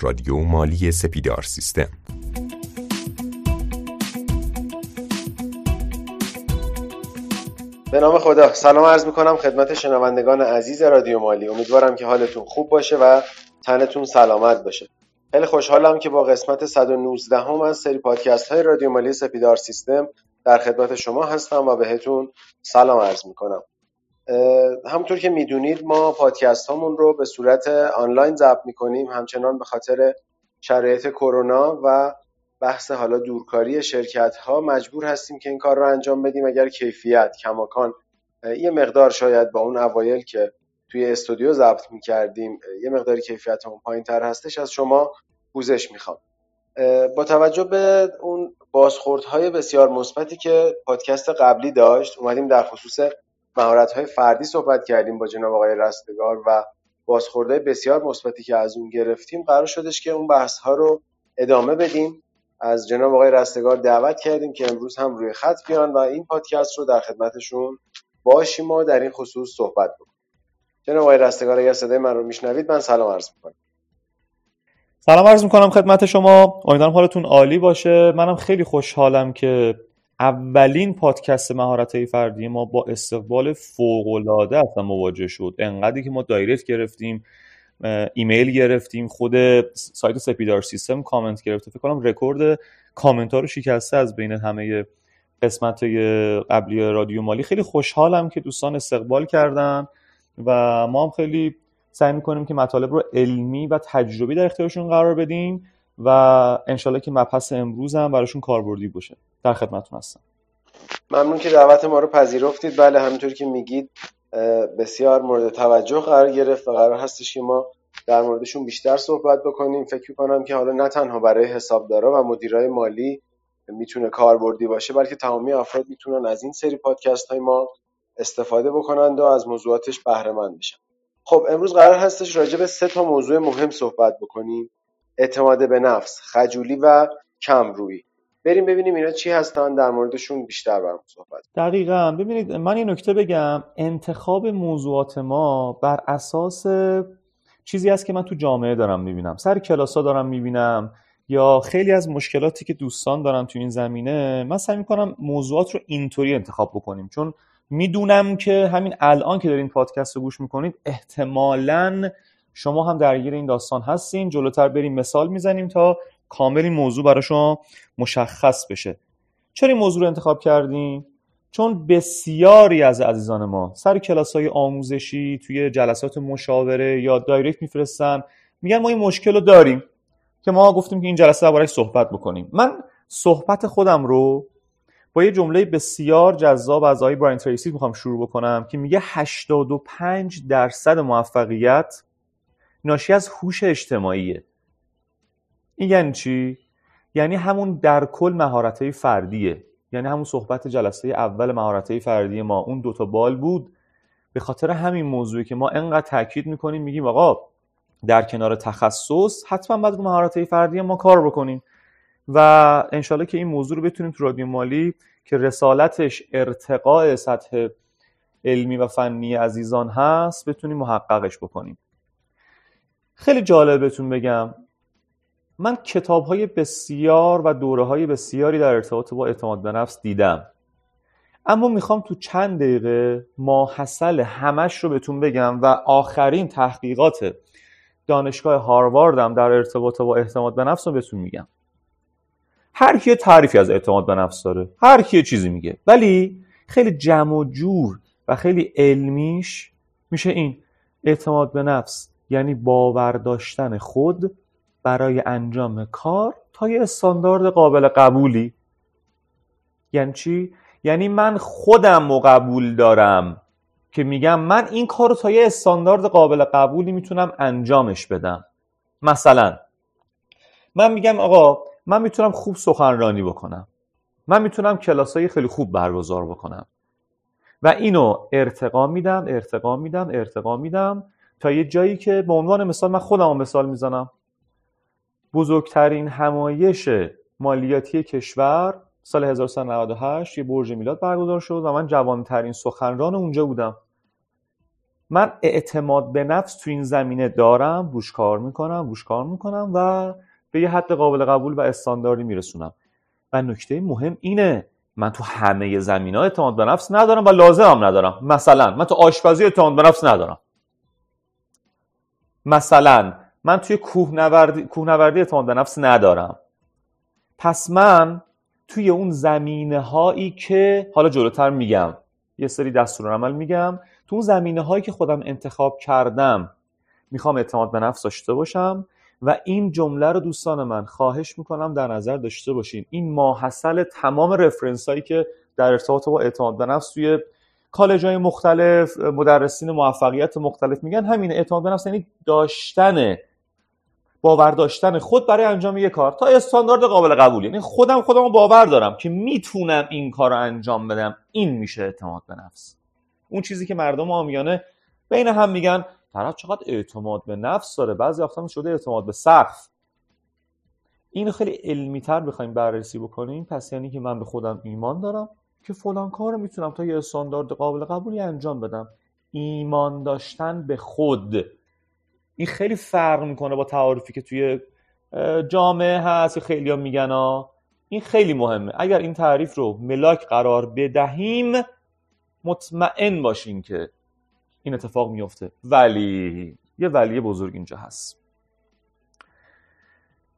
رادیو مالی سپیدار سیستم. به نام خدا. سلام عرض می‌کنم خدمت شنوندگان عزیز رادیو مالی. امیدوارم که حالتون خوب باشه و تنتون سلامت باشه. خیلی خوشحالم که با قسمت 119 هم از سری پادکست های رادیو مالی سپیدار سیستم در خدمت شما هستم و بهتون سلام عرض می‌کنم. همونطور که می‌دونید ما پادکست هامون رو به صورت آنلاین ضبط می‌کنیم همچنان به خاطر شرایط کرونا و بحث حالا دورکاری شرکت ها مجبور هستیم که این کار رو انجام بدیم. اگر کیفیت کماکان یه مقدار شاید با اون اوایل که توی استودیو ضبط می‌کردیم یه مقداری کیفیت اون پایین تر هستش از شما پوزش می‌خوام. با توجه به اون بازخوردهای بسیار مثبتی که پادکست قبلی داشت اومدیم در خصوص مهارت های فردی صحبت کردیم با جناب آقای رستگار و بازخورده بسیار مثبتی که از اون گرفتیم قرار شدش که اون بحث ها رو ادامه بدیم. از جناب آقای رستگار دعوت کردیم که امروز هم روی خط بیان و این پادکست رو در خدمتشون باشیم و در این خصوص صحبت بکنیم. جناب آقای رستگار اگر صدای من رو میشنوید من سلام عرض می‌کنم. سلام عرض می‌کنم خدمت شما. امیدوارم حالتون عالی باشه. منم خیلی خوشحالم که اولین پادکست مهارت فردی ما با استقبال فوق العاده اصلا مواجه شد. انقدری که ما دایرکت گرفتیم ایمیل گرفتیم خود سایت سپیدار سیستم کامنت گرفته. فکر کنم رکورد کامنت ها رو شکسته از بین همه قسمت قبلی رادیو مالی. خیلی خوشحالم که دوستان استقبال کردن و ما هم خیلی سعی می‌کنیم که مطالب رو علمی و تجربی در اختیارشون قرار بدیم. و انشالله که مبحث امروز هم براشون کاربردی باشه. در خدمتتون هستم. ممنون که دعوت ما رو پذیرفتید. بله همونطوری که میگید بسیار مورد توجه قرار گرفت و قرار هستش که ما در موردشون بیشتر صحبت بکنیم. فکر کنم که حالا نه تنها برای حسابدارا و مدیرای مالی می‌تونه کاربردی باشه بلکه تمامی افراد می‌تونن از این سری پادکست های ما استفاده بکنند و از موضوعاتش بهره مند بشن. خب امروز قرار هستش راجع به سه تا موضوع مهم صحبت بکنیم. اعتماد به نفس خجولی و کمرویی. بریم ببینیم اینا چی هستن در موردشون بیشتر برام صحبت دقیقا. ببینید من این نکته بگم. انتخاب موضوعات ما بر اساس چیزی است که من تو جامعه دارم می‌بینم. سر کلاس ها دارم می‌بینم یا خیلی از مشکلاتی که دوستان دارن تو این زمینه من سعی می‌کنم موضوعات رو اینطوری انتخاب بکنیم. چون می‌دونم که همین الان که دارین پادکست رو گوش می‌کنید احتمالا شما هم درگیر این داستان هستین. جلوتر بریم مثال می‌زنیم تا کامل این موضوع برای شما مشخص بشه. چرا این موضوع رو انتخاب کردیم چون بسیاری از عزیزان ما سر کلاس های آموزشی توی جلسات مشاوره یا دایرکت میفرستن. میگن ما این مشکل رو داریم که ما گفتیم که این جلسه دربارش صحبت بکنیم. من صحبت خودم رو با یه جمله بسیار جذاب از آقای براین تریسی می‌خوام شروع بکنم که میگه 85 درصد موفقیت ناشی از هوش اجتماعیه. این یعنی چی؟ یعنی همون در کل مهارت فردیه. یعنی همون صحبت جلسه اول مهارت فردی ما. اون دوتا بال بود. به خاطر همین موضوعی که ما انقدر تاکید می‌کنیم میگیم آقا در کنار تخصص حتما باید رو مهارت فردی ما کار بکنیم. و انشالله که این موضوع رو بتونیم تو رادیو مالی که رسالتش ارتقاء سطح علمی و فنی عزیزان هست بتونیم محققش بکنیم. خیلی جالب بهتون بگم. من کتاب های بسیار و دوره های بسیاری در ارتباط با اعتماد به نفس دیدم. اما می‌خوام تو چند دقیقه ماحصل همش رو بهتون بگم و آخرین تحقیقات دانشگاه هارواردم در ارتباط با اعتماد به نفس رو بهتون میگم. هر کی تعریفی از اعتماد به نفس داره هر کی چیزی میگه. ولی خیلی جمع و جور و خیلی علمیش میشه این اعتماد به نفس. یعنی باور داشتن خود برای انجام کار تا یه استاندارد قابل قبولی. یعنی چی؟ یعنی من خودم و قبول دارم که میگم من این کار رو تا یه استاندارد قابل قبولی می‌تونم انجامش بدم. مثلا من میگم آقا من می‌تونم خوب سخنرانی بکنم. من می‌تونم کلاسای خیلی خوب برگزار بکنم. و اینو ارتقا میدم ارتقا میدم ارتقا میدم تا یه جایی که به عنوان مثال من خودم مثال می‌زنم. بزرگترین همایش مالیاتی کشور سال 1398 یه برج میلاد برگزار شد و من جوانترین سخنران اونجا بودم. من اعتماد به نفس تو این زمینه دارم روش کار می‌کنم روش کار می‌کنم و به یه حد قابل قبول و استانداردی میرسونم. و نکته مهم اینه من تو همه زمین ها اعتماد به نفس ندارم و لازم ندارم. مثلا من تو آشپزی اعتماد به نفس ندارم. مثلا من توی کوهنوردی کوهنوردی اعتماد به نفس ندارم. پس من توی اون زمینه هایی که حالا جلوتر میگم. یه سری دستورالعمل میگم. تو اون زمینه هایی که خودم انتخاب کردم می‌خوام اعتماد به نفس داشته باشم و این جمله رو دوستان من خواهش می‌کنم در نظر داشته باشین. این ماحصل تمام رفرنس هایی که در ارتباط با اعتماد به نفس توی کالج های مختلف مدرسین موفقیت مختلف میگن. همین اعتماد به نفس یعنی داشتن باور داشتن خود برای انجام یک کار. تا استاندارد قابل قبول. یعنی خودم خودم باور دارم که می‌تونم این کار رو انجام بدم. این میشه اعتماد به نفس. اون چیزی که مردم آمیانه بین هم میگن طرف چقدر اعتماد به نفس داره؟ بعضی وقتا شده اعتماد به سقف. این خیلی علمی تر بخوایم بررسی بکنیم. پس یعنی که من به خودم ایمان دارم. که فلان کار رو می‌تونم تا یه استاندارد قابل قبولی انجام بدم. ایمان داشتن به خود. این خیلی فرق می‌کنه با تعارفی که توی جامعه هست خیلی ها میگن ها این خیلی مهمه. اگر این تعریف رو ملاک قرار بدهیم مطمئن باشین که این اتفاق میفته ولی یه ولی بزرگ اینجا هست.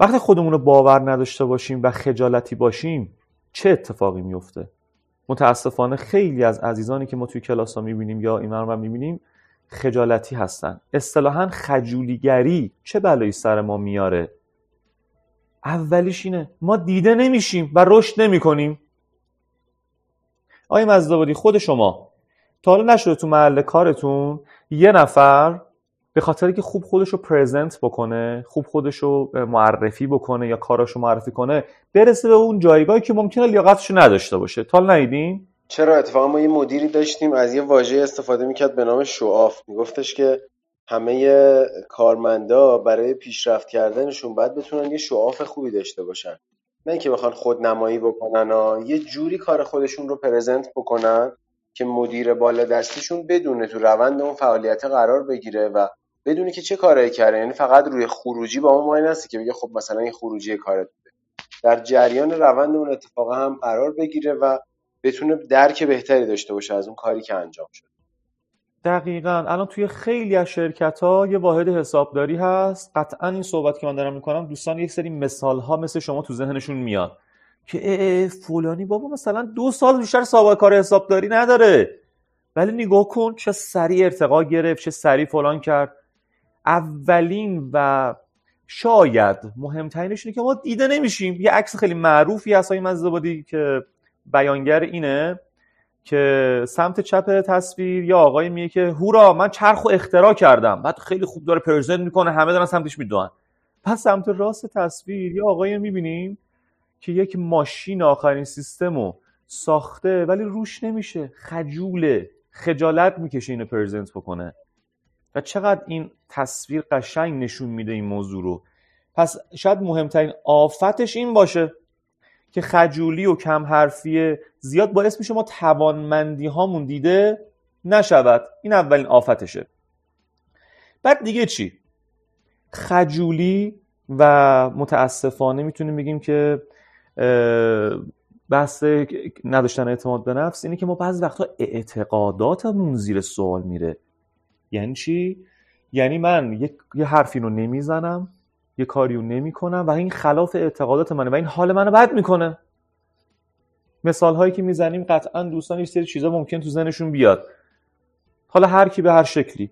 وقتی خودمون رو باور نداشته باشیم و خجالتی باشیم چه اتفاقی میفته متاسفانه خیلی از عزیزانی که ما توی کلاس ها می‌بینیم یا این رو می‌بینیم خجالتی هستن. اصطلاحا خجولیگری چه بلایی سر ما میاره؟ اولیش اینه ما دیده نمیشیم و رشد نمی‌کنیم. آقای مزدابادی خود شما تا حالا نشده تو محل کارتون یه نفر به خاطر که خوب خودش رو پرزنت بکنه خوب خودش رو معرفی بکنه یا کاراش رو معرفی کنه برسه به اون جایگاهی که ممکنه لیاقتش نداشته باشه. تا ندیدین؟ چرا اتفاقا ما یه مدیری داشتیم از یه واژه استفاده می‌کرد به نام شعاف. میگفتش که همه کارمندا برای پیشرفت کردنشون باید بتونن یه شعاف خوبی داشته باشن. نه اینکه بخوان خود نمایی بکنن و یه جوری کار خودشون رو پرزنت بکنن که مدیر بالا دستشون بدونه تو روند اون فعالیت قرار بگیره و بدونی که چه کارایی کرده. یعنی فقط روی خروجی با اون مایه نستی که بگه خب مثلا این خروجی کارت بوده. در جریان روند اون اتفاقا هم قرار بگیره و بتونه درک بهتری داشته باشه از اون کاری که انجام شد. دقیقا. الان توی خیلی از شرکت ها یه واحد حسابداری هست. قطعا این صحبت که من دارم می‌کنم دوستان یک سری مثال ها مثل شما تو ذهنشون میاد که فلانی بابا مثلا دو سال بیشتر سابقه کار حسابداری نداره. ولی نگاه کن چه سریع ارتقا گرفت چه سریع فلان کرد. اولین و شاید مهمترینش اینه که ما دیده نمیشیم. یه عکس خیلی معروفی هست های مزدبادی که بیانگر اینه که سمت چپ تصویر یا آقای میگه که هورا من چرخ و اختراع کردم. بعد خیلی خوب داره پرزنت می‌کنه همه دارن سمتش می‌دونن پس سمت راست تصویر یا آقای می‌بینیم که یک ماشین آخرین سیستم رو ساخته ولی روش نمیشه. خجوله. خجالت می‌کشه اینو پرزنت بکنه. چقدر این تصویر قشنگ نشون میده این موضوع رو. پس شاید مهمترین آفتش این باشه که خجولی و کم حرفی زیاد باعث میشه ما توانمندی هامون دیده نشود. این اولین آفتشه. بعد دیگه چی؟ خجولی و متاسفانه می‌تونیم بگیم که بحث نداشتن اعتماد به نفس اینه که ما بعضی وقتا اعتقاداتمون زیر سوال میره. یعنی چی؟ یعنی من یه حرفی رو نمی‌زنم یه کاری رو نمی‌کنم و این خلاف اعتقادات منه و این حال منو بد می‌کنه. مثال هایی که می‌زنیم قطعا دوستان یه سری چیزا ممکن تو ذهنشون بیاد. حالا هر کی به هر شکلی.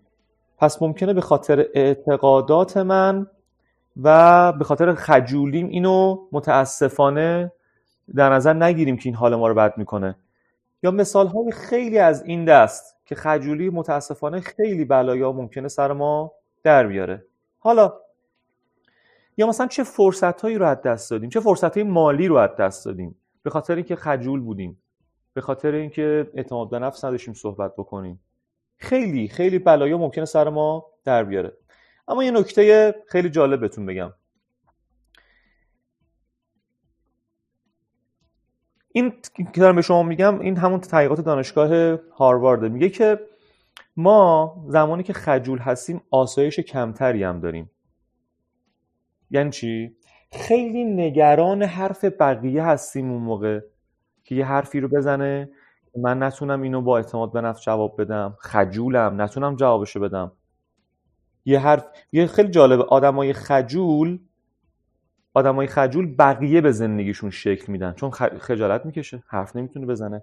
پس ممکنه به خاطر اعتقادات من و به خاطر خجولیم اینو متاسفانه در نظر نگیریم که این حال ما رو بد می‌کنه. یا مثال های خیلی از این دست که خجولی متاسفانه خیلی بلایا ممکنه سر ما در بیاره. حالا یا مثلا چه فرصت هایی رو از دست دادیم؟ چه فرصت های مالی رو از دست دادیم؟ به خاطر اینکه خجول بودیم. به خاطر اینکه اعتماد به نفس نداشتیم صحبت بکنیم. خیلی خیلی بلایا ممکنه سر ما در بیاره. اما یه نکته خیلی جالب بهتون بگم. این که دارم به شما میگم این همون تحقیقات دانشگاه هاروارد. میگه که ما زمانی که خجول هستیم آسایش کمتری هم داریم. یعنی چی؟ خیلی نگران حرف بقیه هستیم اون موقع که یه حرفی رو بزنه من نتونم اینو با اعتماد به نفس جواب بدم. خجولم نتونم جوابشو بدم. یه حرف یه خیلی جالبه. آدمای خجول آدمای خجول بقیه به زندگیشون شکل میدن. چون خجالت می‌کشه حرف نمی‌تونه بزنه.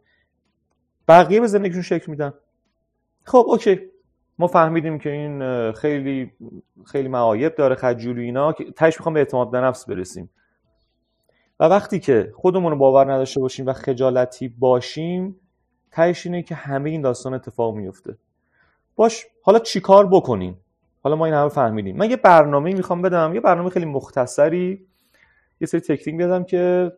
بقیه به زندگیشون شکل میدن. خب اوکی. ما فهمیدیم که این خیلی خیلی معایب داره خجولی اینا که تهش می‌خوام به اعتماد به نفس برسیم. و وقتی که خودمون رو باور نداشته باشیم و خجالتی باشیم تهش اینه که همه این داستان اتفاق میفته باش حالا چیکار بکنیم؟ حالا ما این همه فهمیدیم. من یه برنامه می‌خوام بدم. یه برنامه خیلی مختصری. یه سری تکنیک بدم که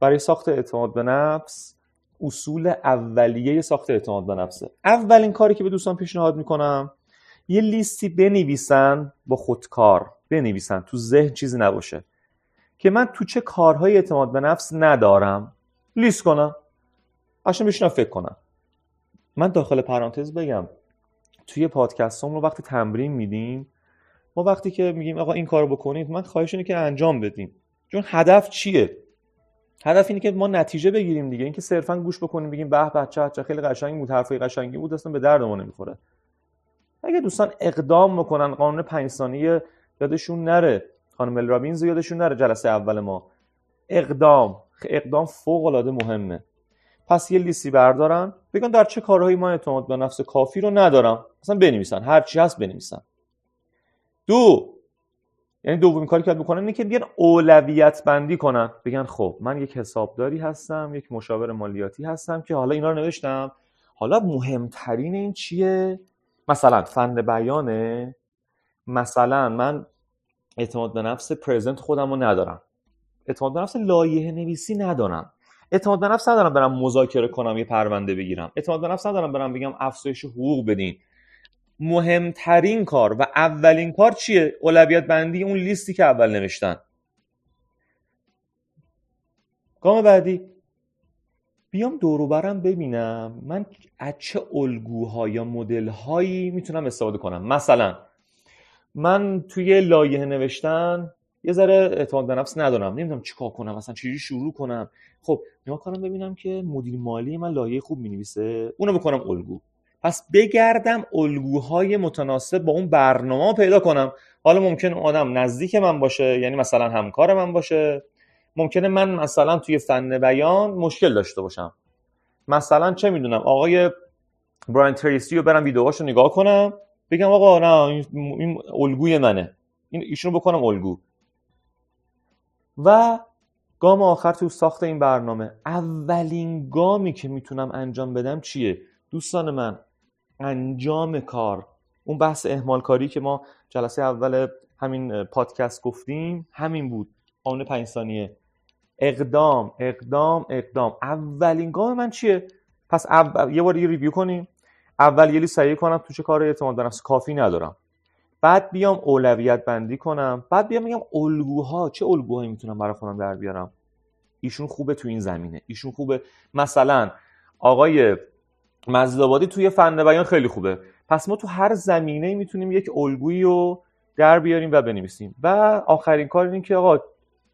برای ساخت اعتماد به نفس اصول اولیه ساخت اعتماد به نفسه. اولین کاری که به دوستان پیشنهاد می‌کنم یه لیستی بنویسن با خودکار. بنویسن تو ذهن چیزی نباشه. که من تو چه کارهای اعتماد به نفس ندارم. لیست کنم. قشنگ بشینم فکر کنم. من داخل پرانتز بگم توی پادکست رو وقتی تمرین میدیم ما وقتی که میگیم آقا این کارو بکنید من خواهش اینه که انجام بدیم. چون هدف چیه؟ هدف اینه که ما نتیجه بگیریم دیگه. اینکه صرفا گوش بکنیم بگیم به بچه چه خیلی قشنگ بود حرفای قشنگی بود اصلا به درد ما نمی‌خوره. اگه دوستان اقدام بکنن قانون پنج ثانیه یادشون نره. خانم رابینز یادشون نره جلسه اول ما. اقدام. اقدام فوق العاده مهمه. پس یه لیستی بردارن. بگن در چه کارهایی ما اعتماد به نفس کافی رو ندارم. اصلا بنویسن. هر چی هست بنویسن. دو یعنی دومین کاری که بکنن اینه که بیان اولویت بندی کنن. بگن خب من یک حسابداری هستم یک مشاور مالیاتی هستم که حالا اینا رو نوشتم. حالا مهمترین این چیه؟ مثلا فن بیانه. مثلا من اعتماد به نفس پرزنت خودم رو ندارم. اعتماد به نفس لایه نویسی ندارم. اعتماد به نفس ندارم برم مذاکره کنم یه پرونده بگیرم. اعتماد به نفس ندارم برم بگم افزایش حقوق بدین. مهمترین کار و اولین کار چیه؟ اولویت بندی اون لیستی که اول نوشتن. گام بعدی. بیام دوروبرم ببینم. من از چه الگوها یا مدل هایی می‌تونم استفاده کنم؟ مثلا من توی لایه نوشتن یه ذره اعتماد به نفس ندارم. نمی‌دونم چیکار کنم مثلا چجوری شروع کنم. خب نگاه کنم ببینم که مدیر مالی من لایه خوب می‌نویسه. اونو بکنم الگو. پس بگردم الگوهای متناسب با اون برنامه پیدا کنم. حالا ممکن آدم نزدیک من باشه یعنی مثلا همکار من باشه. ممکنه من مثلا توی فن بیان مشکل داشته باشم. مثلا چه می‌دونم آقای براین تریسی رو برم ویدیوهاشو نگاه کنم بگم آقا نه این الگوی منه. این ایشونو بکنم الگو. و گام آخر تو ساخت این برنامه اولین گامی که می‌تونم انجام بدم چیه؟ دوستان من انجام کار. اون بحث اهمال کاری که ما جلسه اول همین پادکست گفتیم همین بود. قانون پنج ثانیه. اقدام اقدام اقدام. اولین گام من چیه؟ پس یه بار دیگه ریویو کنیم. اول یه لیست سعی کنم تو چه کار اعتماد به کافی ندارم. بعد بیام اولویت بندی کنم. بعد بیام میگم الگوها چه الگوهایی می‌تونم برای خودم در بیارم؟ ایشون خوبه تو این زمینه. ایشون خوبه. مثلا آقای مزدابادی توی فن بیان خیلی خوبه. پس ما تو هر زمینه می‌تونیم یک الگویی رو در بیاریم و بنویسیم. و آخرین کار این که آقا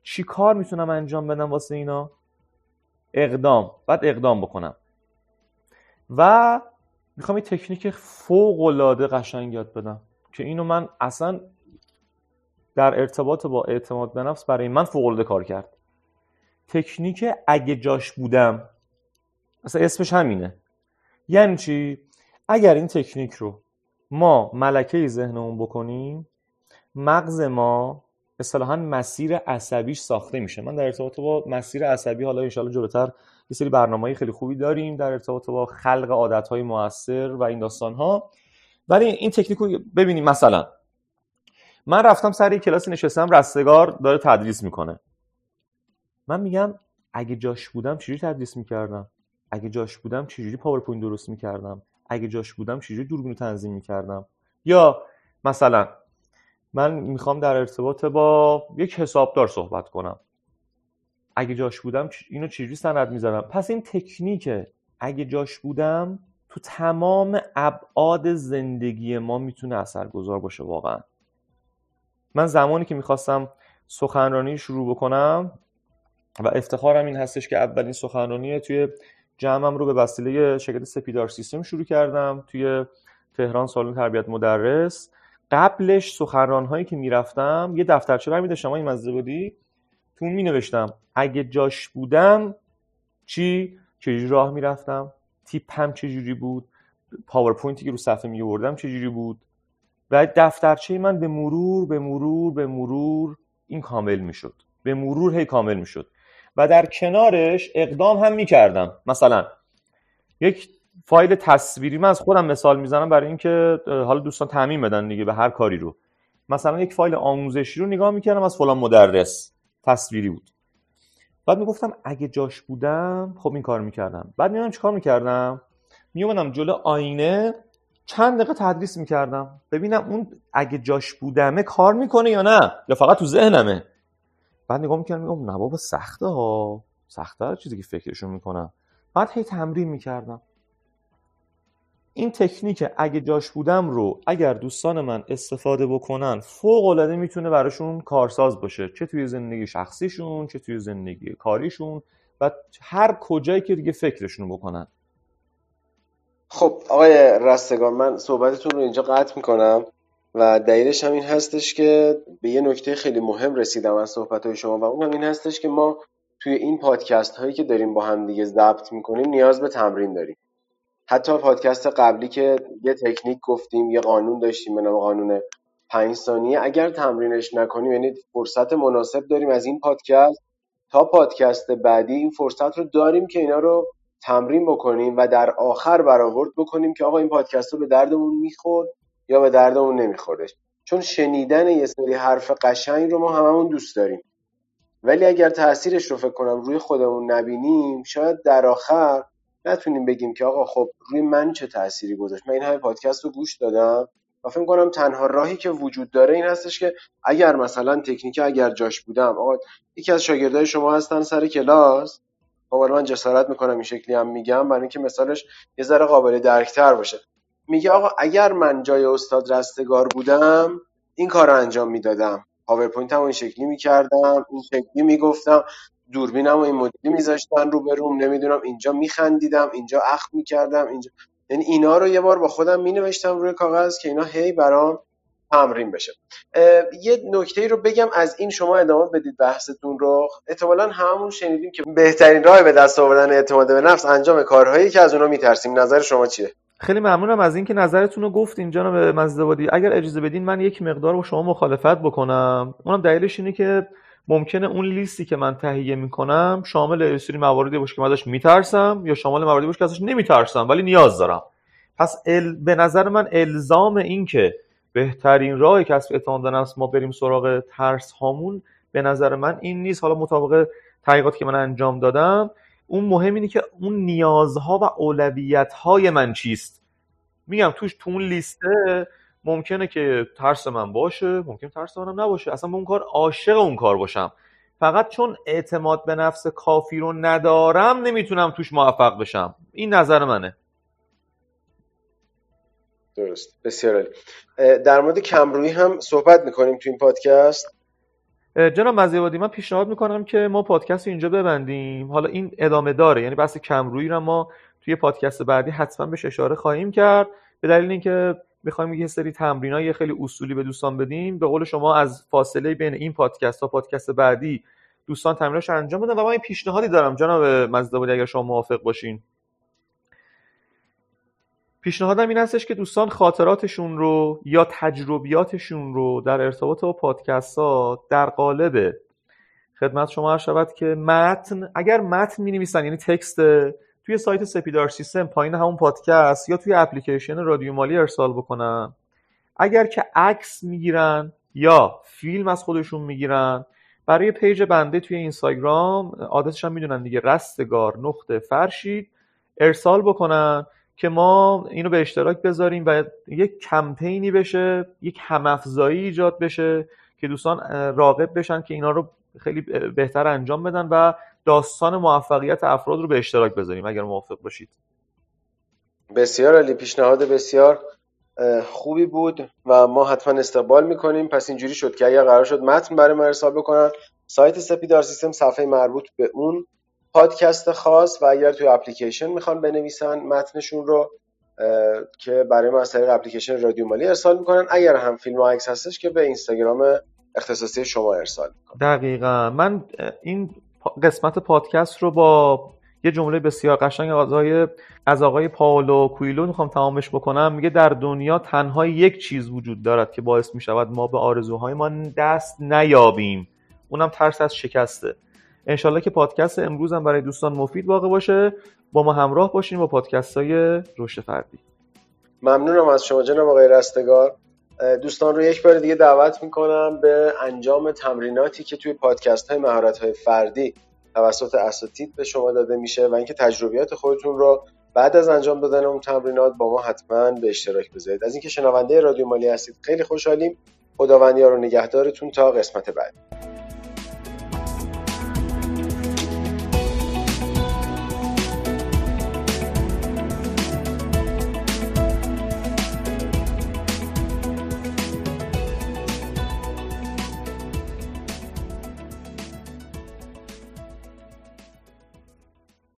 چی کار می‌تونم انجام بدم واسه اینا؟ اقدام. بعد اقدام بکنم. و می‌خوام یه تکنیک فوق العاده قشنگ یاد بدم که اینو من اصلا در ارتباط با اعتماد به نفس برای من فوق العاده کار کرد. تکنیک اگه جاش بودم اصلا اسمش همینه. یعنی چی؟ اگر این تکنیک رو ما ملکه ذهنمون بکنیم مغز ما اصطلاحا مسیر عصبیش ساخته میشه. من در ارتباط با مسیر عصبی حالا ان جلوتر یه سری برنامه‌ای خیلی خوبی داریم در ارتباط با خلق عادت‌های موثر و این داستان‌ها. ولی این تکنیک رو ببینیم مثلا من رفتم سر یک کلاس نشستم رستگار داره تدریس می‌کنه. من میگم اگه جاش بودم چجوری تدریس می‌کردم؟ اگه جاش بودم چجوری پاورپوینت درست می‌کردم؟ اگه جاش بودم چجوری دوربین تنظیم می‌کردم؟ یا مثلا من می‌خوام در ارتباط با یک حسابدار صحبت کنم. اگه جاش بودم اینو چجوری سند می‌زدم؟ پس این تکنیکه اگه جاش بودم تو تمام ابعاد زندگی ما می‌تونه اثرگذار باشه واقعا. من زمانی که می‌خواستم سخنرانی شروع بکنم و افتخارم این هستش که اولین سخنرانی توی جمعم رو به وسیله شرکت سپیدار سیستم شروع کردم توی تهران سالن تربیت مدرس. قبلش سخنران هایی که می‌رفتم یه دفترچه برمی داشتم این مزده بودی تو می نوشتم اگه جاش بودم چی؟ چجوری راه می‌رفتم؟ تیپ هم چجوری بود؟ پاورپوینتی که رو صفحه می آوردم چجوری بود؟ و دفترچه من به مرور به مرور به مرور این کامل می‌شد. به مرور هی کامل می‌شد. و در کنارش اقدام هم می‌کردم. مثلا یک فایل تصویری من از خودم مثال می‌زنم برای اینکه حالا دوستان تعمین بدن دیگه به هر کاری رو. مثلا یک فایل آموزشی رو نگاه می‌کردم از فلان مدرس. تصویری بود. بعد می‌گفتم اگه جاش بودم خب این کار می‌کردم. بعد میادم چیکار می‌کردم؟ میومدم جلو آینه چند دقیقه تدریس می‌کردم. ببینم اون اگه جاش بودمه کار می‌کنه یا نه؟ یا فقط تو ذهنمه؟ بعد نگاه می‌کردم میگم نه بابا سخته ها. سخته چیزی که فکرشون می‌کنم بعد هی تمرین می‌کردم. این تکنیک اگه جاش بودم رو اگر دوستان من استفاده بکنن فوق العاده می‌تونه براشون کارساز باشه. چه توی زندگی شخصیشون چه توی زندگی کاریشون و هر کجایی که دیگه فکرشون بکنن. خب آقای رستگان من صحبتتون رو اینجا قطع می‌کنم. و دلیلش هم این هستش که به یه نکته خیلی مهم رسیدم از صحبت های شما و اون هم این هستش که ما توی این پادکست هایی که داریم با هم دیگه ضبط می‌کنیم نیاز به تمرین داریم. حتی پادکست قبلی که یه تکنیک گفتیم یه قانون داشتیم به نام قانون پنج ثانیه. اگر تمرینش نکنیم یعنی فرصت مناسب داریم از این پادکست تا پادکست بعدی. این فرصت رو داریم که اینا رو تمرین بکنیم و در آخر برآورد بکنیم که آقا این پادکست رو به دردمون می‌خورد یا به دردمون نمیخوردش چون شنیدن یه سری حرف قشنگ رو ما هممون دوست داریم. ولی اگر تاثیرش رو فکر کنم روی خودمون نبینیم شاید در آخر نتونیم بگیم که آقا خب روی من چه تأثیری گذاشت؟ من این همه پادکست رو گوش دادم و فکر کنم تنها راهی که وجود داره این هستش که اگر مثلا تکنیک اگر جاش بودم آقا یکی از شاگردای شما هستن سر کلاس. خب من جسارت می‌کنم این شکلی هم میگم برای اینکه مثالش یه ذره قابل درکتر باشه. میگه آقا اگر من جای استاد رستگار بودم این کار رو انجام می‌دادم. پاورپوینت هم این شکلی می‌کردم این شکلی می‌گفتم دوربینم و این مدلی میذاشتن رو بروم نمی‌دونم اینجا میخندیدم اینجا اخم می‌کردم اینجا. یعنی اینا رو یه بار با خودم مینوشتم روی کاغذ که اینا هی برام تمرین بشه. یه نکته رو بگم از این شما ادامه بدید بحثتون رو. احتمالا هممون شنیدیم که بهترین راه به دست آوردن اعتماد به نفس انجام کارهایی که از اونها میترسیم. نظر شما چیه؟ خیلی ممنونم از اینکه نظرتون رو گفتین جناب مزدوادی اگر اجازه بدین من یک مقدار با شما مخالفت بکنم. اونم دلیلش اینه که ممکنه اون لیستی که من تهیه می‌کنم شامل سری مواردی باشه که من ازش میترسم یا شامل مواردی باشه که ازش نمیترسم ولی نیاز دارم. پس ال... به نظر من الزام این که بهترین راه کسب اعتماد نفس ما بریم سراغ ترس هامون به نظر من این نیست. حالا مطابق تحقیقاتی که من انجام دادم اون مهم اینه که اون نیازها و اولویت های من چیست؟ میگم توش تو اون لیسته ممکنه که ترس من باشه ممکن ترس منم نباشه. اصلا به اون کار عاشق اون کار باشم. فقط چون اعتماد به نفس کافی رو ندارم نمی‌تونم توش موفق بشم. این نظر منه. درست. بسیار عالی. در مورد کمرویی هم صحبت می‌کنیم تو این پادکست. جناب مزیوادی من پیشنهاد می‌کنم که ما پادکست اینجا ببندیم. حالا این ادامه داره یعنی بحث کمرویی رو ما توی پادکست بعدی حتما بهش اشاره خواهیم کرد. به دلیل اینکه می‌خوایم یه سری تمرینای خیلی اصولی به دوستان بدیم به قول شما از فاصله بین این پادکست تا پادکست بعدی دوستان تمریناش انجام بدن. و من پیشنهادی دارم جناب مزدابادی اگر شما موافق باشین. پیشنهادم این هستش که دوستان خاطراتشون رو یا تجربیاتشون رو در ارتباط با پادکست ها در قالب خدمت شما عرض شود که متن اگر متن می نویسن یعنی text توی سایت سپیدار سیستم پایین همون پادکست یا توی اپلیکیشن رادیو مالی ارسال بکنن. اگر که عکس می‌گیرن یا فیلم از خودشون می‌گیرن برای page بنده توی اینستاگرام آدرسش هم می‌دونن دیگه رستگار نقطه فرشید ارسال بکنن. که ما اینو به اشتراک بذاریم و یک کمپینی بشه یک همافزایی ایجاد بشه که دوستان راقب بشن که اینا رو خیلی بهتر انجام بدن و داستان موفقیت افراد رو به اشتراک بذاریم اگر موافق باشید. بسیار عالی پیشنهاد بسیار خوبی بود و ما حتما استقبال می‌کنیم. پس اینجوری شد که اگر قرار شد متن برای ما ارسال بکنن سایت سپیدار سیستم صفحه مربوط به اون پادکست خاص و اگر توی اپلیکیشن می‌خوان بنویسن متنشون رو که برای ما از طریق اپلیکیشن رادیو مالی ارسال می‌کنن. اگر هم فیلم و عکس هستش که به اینستاگرام اختصاصی شما ارسال می‌کنن. دقیقا. من این قسمت پادکست رو با یه جمله بسیار قشنگ از آقای از آقای پاولو کویلو می‌خوام تمامش بکنم. میگه در دنیا تنها یک چیز وجود دارد که باعث می‌شود ما به آرزوهای ما دست نیابیم. اونم ترس از شکسته. انشالله که پادکست امروز هم برای دوستان مفید واقع باشه. با ما همراه باشین با پادکست های رشد فردی. ممنونم از شما جناب آقای رستگار. دوستان رو یک بار دیگه دعوت می‌کنم به انجام تمریناتی که توی پادکست های مهارت های فردی توسط اساتید به شما داده میشه و اینکه تجربیات خودتون رو بعد از انجام دادن اون تمرینات با ما حتما به اشتراک بذارید. از اینکه شنونده رادیو مالی هستید خیلی خوشحالیم. خداوند یار و نگهدارتون تا قسمت بعد